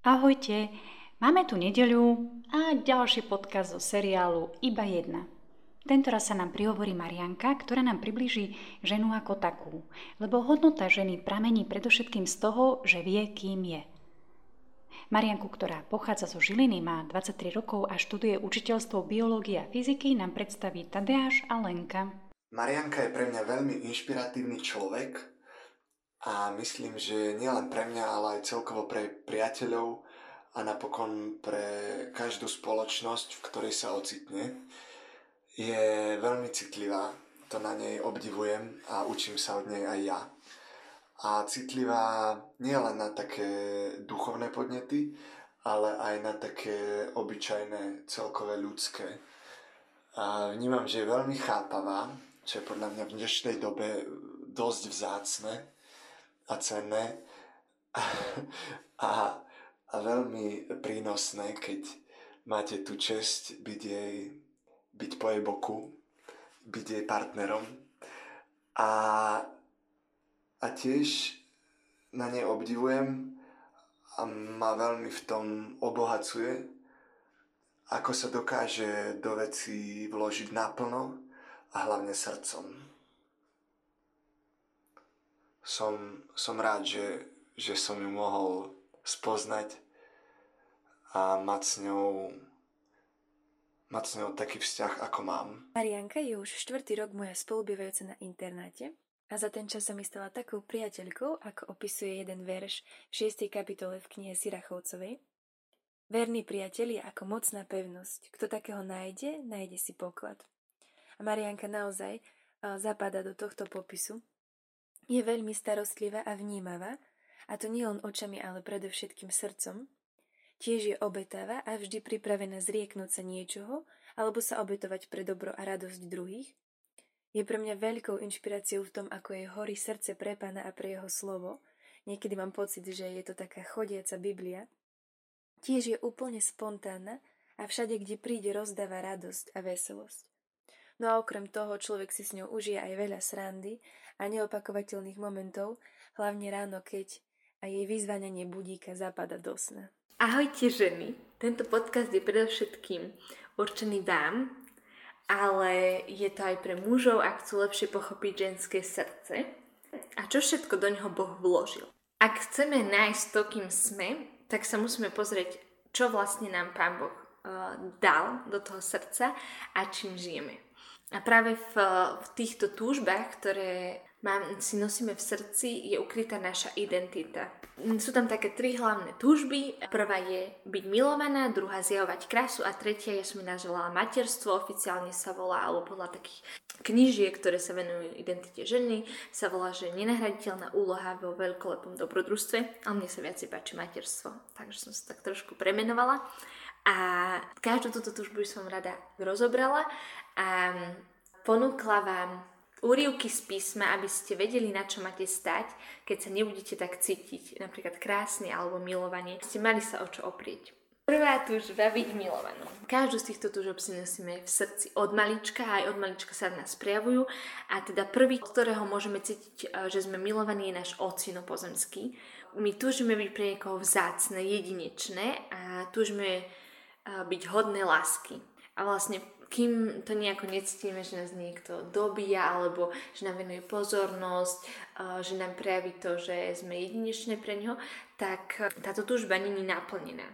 Ahojte, máme tu nedeľu a ďalší podcast zo seriálu Iba jedna. Tento raz sa nám prihovorí Marianka, ktorá nám približí ženu ako takú, lebo hodnota ženy pramení predovšetkým z toho, že vie, kým je. Marianku, ktorá pochádza zo Žiliny, má 23 rokov a študuje učiteľstvo biológie a fyziky, nám predstaví Tadeáš a Lenka. Marianka je pre mňa veľmi inšpiratívny človek, a myslím, že nielen pre mňa, ale aj celkovo pre priateľov a napokon pre každú spoločnosť, v ktorej sa ocitne, je veľmi citlivá. To na nej obdivujem a učím sa od nej aj ja. A citlivá nielen na také duchovné podnety, ale aj na také obyčajné, celkové ľudské. A vnímam, že je veľmi chápavá, čo je podľa mňa v dnešnej dobe dosť vzácne a cenné a, a, a veľmi prínosné, keď máte tú čest byť jej, byť po jej boku, byť jej partnerom. A, a tiež na nej obdivujem a ma veľmi v tom obohacuje, ako sa dokáže do veci vložiť naplno a hlavne srdcom som, som rád, že, že som ju mohol spoznať a mať s ňou mať s ňou taký vzťah, ako mám. Marianka je už štvrtý rok moja spolubývajúca na internáte a za ten čas sa mi stala takou priateľkou, ako opisuje jeden verš v 6. kapitole v knihe Sirachovcovej. Verný priateľ je ako mocná pevnosť. Kto takého nájde, nájde si poklad. A Marianka naozaj zapada do tohto popisu, je veľmi starostlivá a vnímavá, a to nie len očami, ale predovšetkým srdcom. Tiež je obetavá a vždy pripravená zrieknúť sa niečoho alebo sa obetovať pre dobro a radosť druhých. Je pre mňa veľkou inšpiráciou v tom, ako je horí srdce pre pána a pre jeho slovo. Niekedy mám pocit, že je to taká chodiaca Biblia. Tiež je úplne spontánna a všade, kde príde, rozdáva radosť a veselosť. No a okrem toho človek si s ňou užije aj veľa srandy a neopakovateľných momentov, hlavne ráno, keď a jej vyzvánenie budíka zapada do sna. Ahojte ženy, tento podcast je predovšetkým určený vám, ale je to aj pre mužov, ak chcú lepšie pochopiť ženské srdce a čo všetko do neho Boh vložil. Ak chceme nájsť to, kým sme, tak sa musíme pozrieť, čo vlastne nám Pán Boh uh, dal do toho srdca a čím žijeme. A práve v, v týchto túžbách, ktoré mám, si nosíme v srdci, je ukrytá naša identita. Sú tam také tri hlavné túžby. Prvá je byť milovaná, druhá zjavovať krásu a tretia, ja som mi nazvala materstvo, oficiálne sa volá, alebo podľa takých knížiek, ktoré sa venujú identite ženy, sa volá, že nenahraditeľná úloha vo veľkolepom dobrodružstve, ale mne sa viacej páči materstvo, takže som sa tak trošku premenovala. A každú túto túžbu som rada rozobrala a ponúkla vám úrivky z písma, aby ste vedeli, na čo máte stať, keď sa nebudete tak cítiť, napríklad krásne alebo milovanie. Ste mali sa o čo oprieť. Prvá túžba byť milovanú. Každú z týchto túžob si nosíme v srdci od malička, aj od malička sa v nás prejavujú. A teda prvý, ktorého môžeme cítiť, že sme milovaní, je náš ocino pozemský. My túžime byť pre niekoho vzácne, jedinečné a túžime byť hodné lásky. A vlastne kým to nejako necítime, že nás niekto dobíja alebo že nám venuje pozornosť, že nám prejaví to, že sme jedinečné pre ňo, tak táto túžba není naplnená.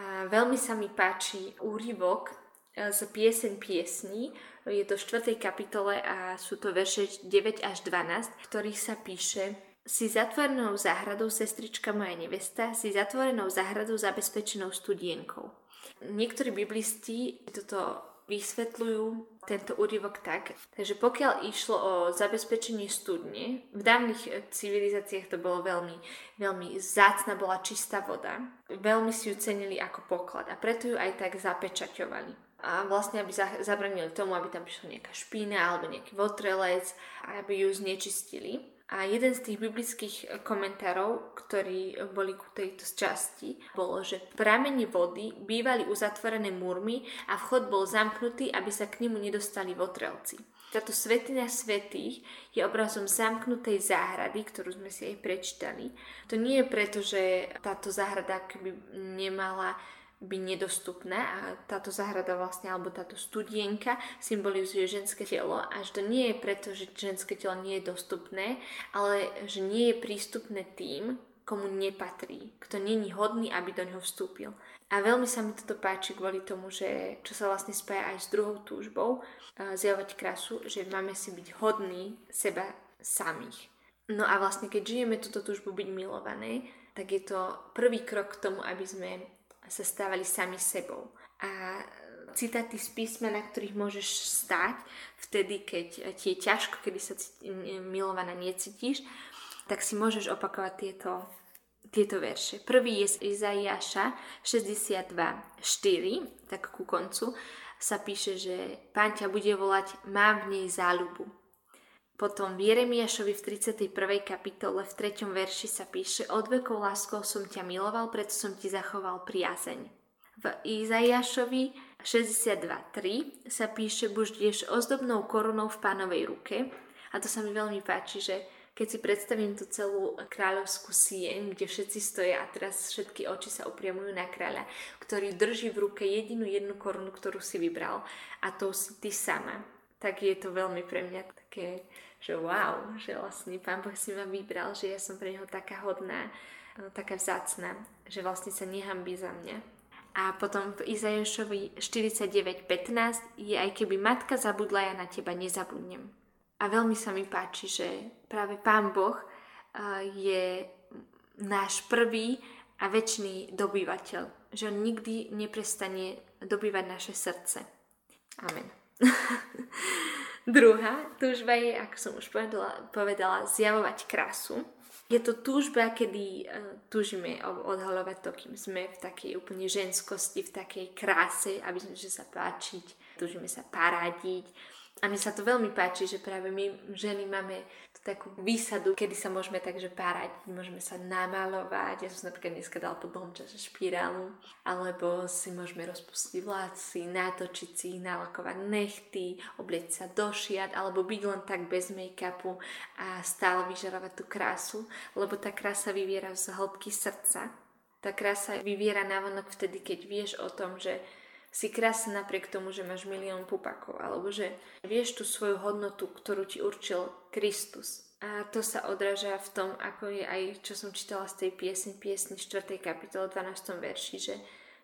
A veľmi sa mi páči úryvok e, z pieseň piesní, je to v 4. kapitole a sú to verše 9 až 12, v ktorých sa píše si zatvorenou záhradou, sestrička moja nevesta, si zatvorenou záhradou zabezpečenou studienkou. Niektorí biblisti toto vysvetľujú tento úryvok tak, že pokiaľ išlo o zabezpečenie studne, v dávnych civilizáciách to bolo veľmi, veľmi zácna, bola čistá voda. Veľmi si ju cenili ako poklad a preto ju aj tak zapečaťovali. a vlastne aby zabranili tomu, aby tam prišla nejaká špína alebo nejaký votrelec aby ju znečistili. A jeden z tých biblických komentárov, ktorí boli ku tejto časti, bolo, že pramene vody bývali uzatvorené múrmi a vchod bol zamknutý, aby sa k nemu nedostali votrelci. Táto svetina svetých je obrazom zamknutej záhrady, ktorú sme si aj prečítali. To nie je preto, že táto záhrada keby nemala byť nedostupné a táto záhrada vlastne, alebo táto studienka symbolizuje ženské telo, až to nie je preto, že ženské telo nie je dostupné, ale že nie je prístupné tým, komu nepatrí, kto není hodný, aby do neho vstúpil. A veľmi sa mi toto páči kvôli tomu, že čo sa vlastne spája aj s druhou túžbou, zjavovať krásu, že máme si byť hodní seba samých. No a vlastne keď žijeme túto túžbu byť milované, tak je to prvý krok k tomu, aby sme sa stávali sami sebou. A citáty z písma, na ktorých môžeš stať vtedy, keď ti je ťažko, kedy sa milovaná necítiš, tak si môžeš opakovať tieto, tieto verše. Prvý je z Izaiáša 62.4, tak ku koncu sa píše, že Pán ťa bude volať, mám v nej záľubu. Potom v Jeremiašovi v 31. kapitole v 3. verši sa píše Od vekov láskou som ťa miloval, preto som ti zachoval priazeň. V Izaiášovi 62.3 sa píše Buždieš ozdobnou korunou v pánovej ruke a to sa mi veľmi páči, že keď si predstavím tú celú kráľovskú sieň, kde všetci stoja a teraz všetky oči sa upriamujú na kráľa, ktorý drží v ruke jedinú jednu korunu, ktorú si vybral a to si ty sama, tak je to veľmi pre mňa také že wow, že vlastne Pán Boh si ma vybral, že ja som pre Neho taká hodná, e, taká vzácna, že vlastne sa nehambí za mňa. A potom v Izajašovi 49.15 je aj keby matka zabudla, ja na teba nezabudnem. A veľmi sa mi páči, že práve Pán Boh e, je náš prvý a väčší dobývateľ. Že on nikdy neprestane dobývať naše srdce. Amen. Druhá túžba je, ako som už povedala, povedala zjavovať krásu. Je to túžba, kedy uh, túžime odhalovať to, kým sme v takej úplne ženskosti, v takej kráse, aby sme sa páčiť, túžime sa parádiť, a mne sa to veľmi páči, že práve my ženy máme takú výsadu, kedy sa môžeme takže párať, môžeme sa namalovať. Ja som napríklad dneska dala po dlhom čase špirálu, alebo si môžeme rozpustiť vlasy, natočiť si ich, nalakovať nechty, oblieť sa do šiat, alebo byť len tak bez make-upu a stále vyžarovať tú krásu, lebo tá krása vyviera z hĺbky srdca. Tá krása vyviera navonok vtedy, keď vieš o tom, že si krásna napriek tomu, že máš milión pupakov, alebo že vieš tú svoju hodnotu, ktorú ti určil Kristus. A to sa odráža v tom, ako je aj, čo som čítala z tej piesny, piesny 4. kapitole 12. verši, že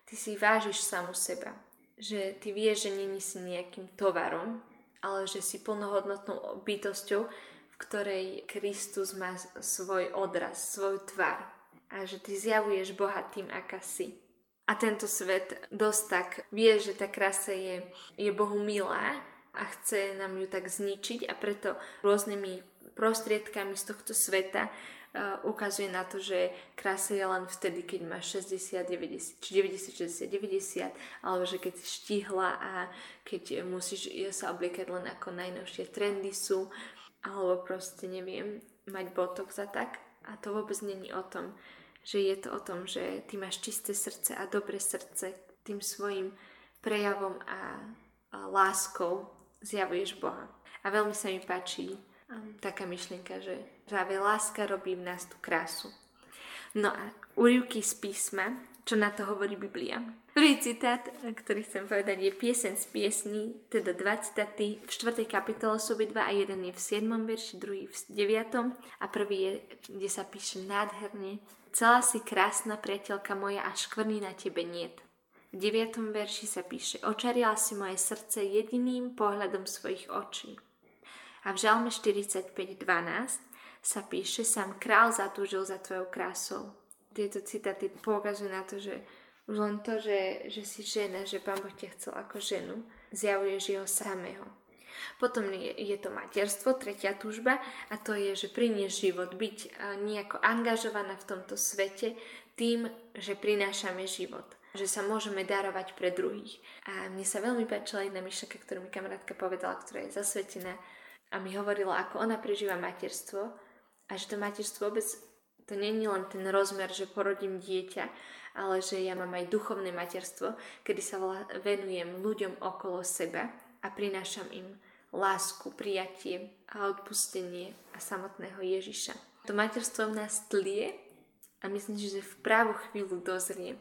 ty si vážiš samu seba. Že ty vieš, že není si nejakým tovarom, ale že si plnohodnotnou bytosťou, v ktorej Kristus má svoj odraz, svoj tvar. A že ty zjavuješ Boha tým, aká si a tento svet dosť tak vie, že tá krása je, je Bohu milá a chce nám ju tak zničiť a preto rôznymi prostriedkami z tohto sveta uh, ukazuje na to, že krása je len vtedy, keď máš 60, 90, či 90, 60, 90, alebo že keď si štihla a keď musíš sa obliekať len ako najnovšie trendy sú, alebo proste neviem, mať botok za tak. A to vôbec není o tom, že je to o tom, že ty máš čisté srdce a dobré srdce tým svojim prejavom a, láskou zjavuješ Boha. A veľmi sa mi páči um, taká myšlienka, že práve láska robí v nás tú krásu. No a úrivky z písma, čo na to hovorí Biblia. Prvý citát, ktorý chcem povedať, je piesen z piesní, teda 20. v 4. kapitole sú dva a jeden je v 7. verši, druhý v 9. a prvý je, kde sa píše nádherne Celá si krásna priateľka moja a škvrný na tebe niet. V 9. verši sa píše Očarila si moje srdce jediným pohľadom svojich očí. A v Žalme 45.12 sa píše Sám král zatúžil za tvojou krásou. Tieto citáty poukazujú na to, že už len to, že, že si žena, že Pán Boh ťa chcel ako ženu, zjavuješ jeho samého. Potom je, to materstvo, tretia túžba a to je, že priniesť život, byť nejako angažovaná v tomto svete tým, že prinášame život. že sa môžeme darovať pre druhých. A mne sa veľmi páčila jedna myšlenka, ktorú mi kamarátka povedala, ktorá je zasvetená a mi hovorila, ako ona prežíva materstvo a že to materstvo vôbec to není len ten rozmer, že porodím dieťa, ale že ja mám aj duchovné materstvo, kedy sa venujem ľuďom okolo seba a prinášam im lásku, prijatie a odpustenie a samotného Ježiša. To materstvo v nás tlie a myslím, že v právu chvíľu dozrie.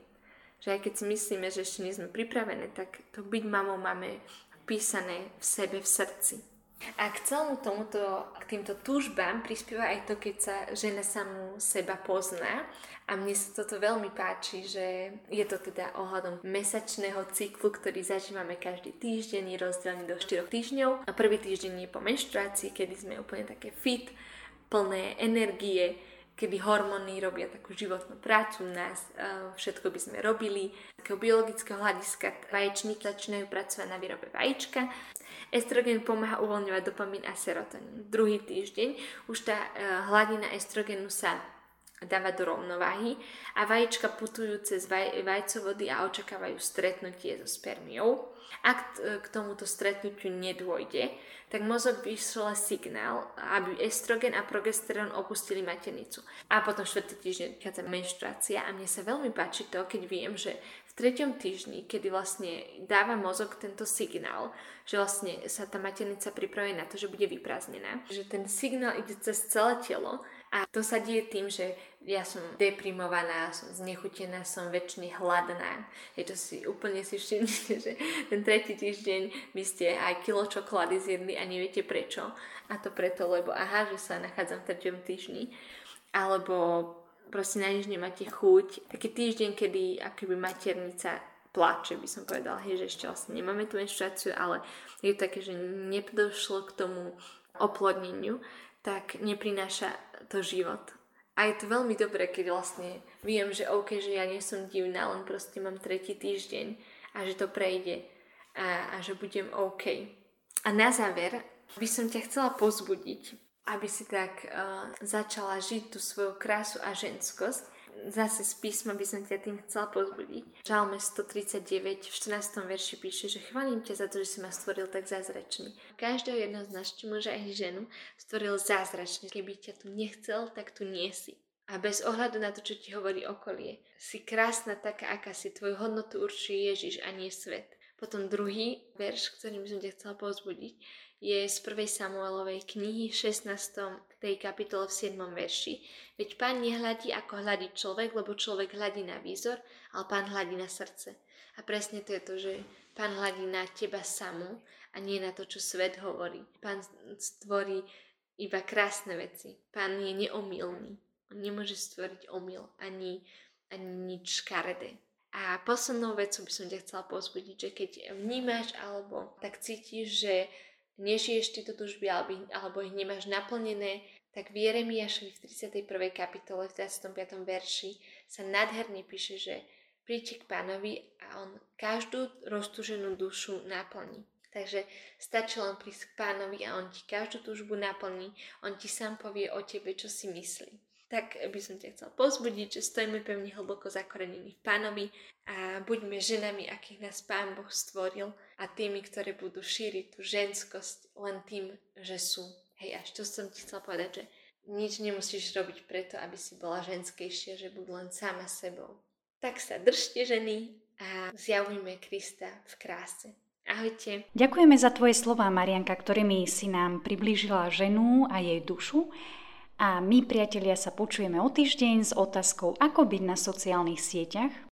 Že aj keď si myslíme, že ešte nie sme pripravené, tak to byť mamou máme písané v sebe, v srdci. A k celému tomuto, k týmto túžbám prispieva aj to, keď sa žena samú seba pozná. A mne sa toto veľmi páči, že je to teda ohľadom mesačného cyklu, ktorý zažívame každý týždeň, rozdelený do 4 týždňov. A prvý týždeň je po menštruácii, kedy sme úplne také fit, plné energie, kedy hormóny robia takú životnú prácu u nás, všetko by sme robili. Takého biologického hľadiska vaječník začínajú pracovať na výrobe vajíčka. Estrogen pomáha uvoľňovať dopamín a serotonín. Druhý týždeň už tá e, hladina estrogenu sa dáva do rovnováhy a vajíčka putujú cez vaj, vajcovody a očakávajú stretnutie so spermiou. Ak k tomuto stretnutiu nedôjde, tak mozog vyšle signál, aby estrogen a progesterón opustili maternicu. A potom štvrtý týždeň vychádza menštruácia a mne sa veľmi páči to, keď viem, že v treťom týždni, kedy vlastne dáva mozog tento signál, že vlastne sa tá maternica pripravuje na to, že bude vyprázdnená, že ten signál ide cez celé telo a to sa deje tým, že ja som deprimovaná, som znechutená, som väčšine hladná. Je to si úplne si všimnite, že ten tretí týždeň by ste aj kilo čokolády zjedli a neviete prečo. A to preto, lebo aha, že sa nachádzam v treťom týždni. Alebo proste na nič nemáte chuť. Taký týždeň, kedy akoby maternica plače, by som povedala, hej, že ešte vlastne nemáme tú menštruáciu, ale je to také, že nedošlo k tomu oplodneniu, tak neprináša to život. A je to veľmi dobré, keď vlastne viem, že OK, že ja nie som divná, len proste mám tretí týždeň a že to prejde a, a že budem OK. A na záver by som ťa chcela pozbudiť, aby si tak uh, začala žiť tú svoju krásu a ženskosť zase z písma by som ťa tým chcela pozbudiť. Žalme 139 v 14. verši píše, že chválim ťa za to, že si ma stvoril tak zázračný. Každého jedného z nás, či muža aj ženu, stvoril zázračne. Keby ťa tu nechcel, tak tu nie si. A bez ohľadu na to, čo ti hovorí okolie, si krásna taká, aká si. Tvoju hodnotu určuje Ježiš a nie svet. Potom druhý verš, ktorým som ťa chcela pozbudiť, je z 1. Samuelovej knihy 16. tej kapitole v 7. verši. Veď pán nehľadí ako hľadí človek, lebo človek hľadí na výzor, ale pán hľadí na srdce. A presne to je to, že pán hľadí na teba samú a nie na to, čo svet hovorí. Pán stvorí iba krásne veci. Pán je neomilný. On nemôže stvoriť omyl ani, ani nič škaredé. A poslednou vecou by som ťa chcela pozbudiť, že keď vnímaš alebo tak cítiš, že nežiješ tieto tužby alebo, ich nemáš naplnené, tak v Jeremiašovi v 31. kapitole v 25. verši sa nadherne píše, že príďte k pánovi a on každú roztúženú dušu naplní. Takže stačí len prísť k pánovi a on ti každú túžbu naplní, on ti sám povie o tebe, čo si myslí tak by som ťa chcel pozbudiť, že stojíme pevne hlboko zakorenení v pánovi a buďme ženami, akých nás pán Boh stvoril a tými, ktoré budú šíriť tú ženskosť len tým, že sú. Hej, až to som ti chcela povedať, že nič nemusíš robiť preto, aby si bola ženskejšia, že buď len sama sebou. Tak sa držte ženy a zjavujme Krista v kráse. Ahojte. Ďakujeme za tvoje slova, Marianka, ktorými si nám priblížila ženu a jej dušu a my, priatelia, sa počujeme o týždeň s otázkou, ako byť na sociálnych sieťach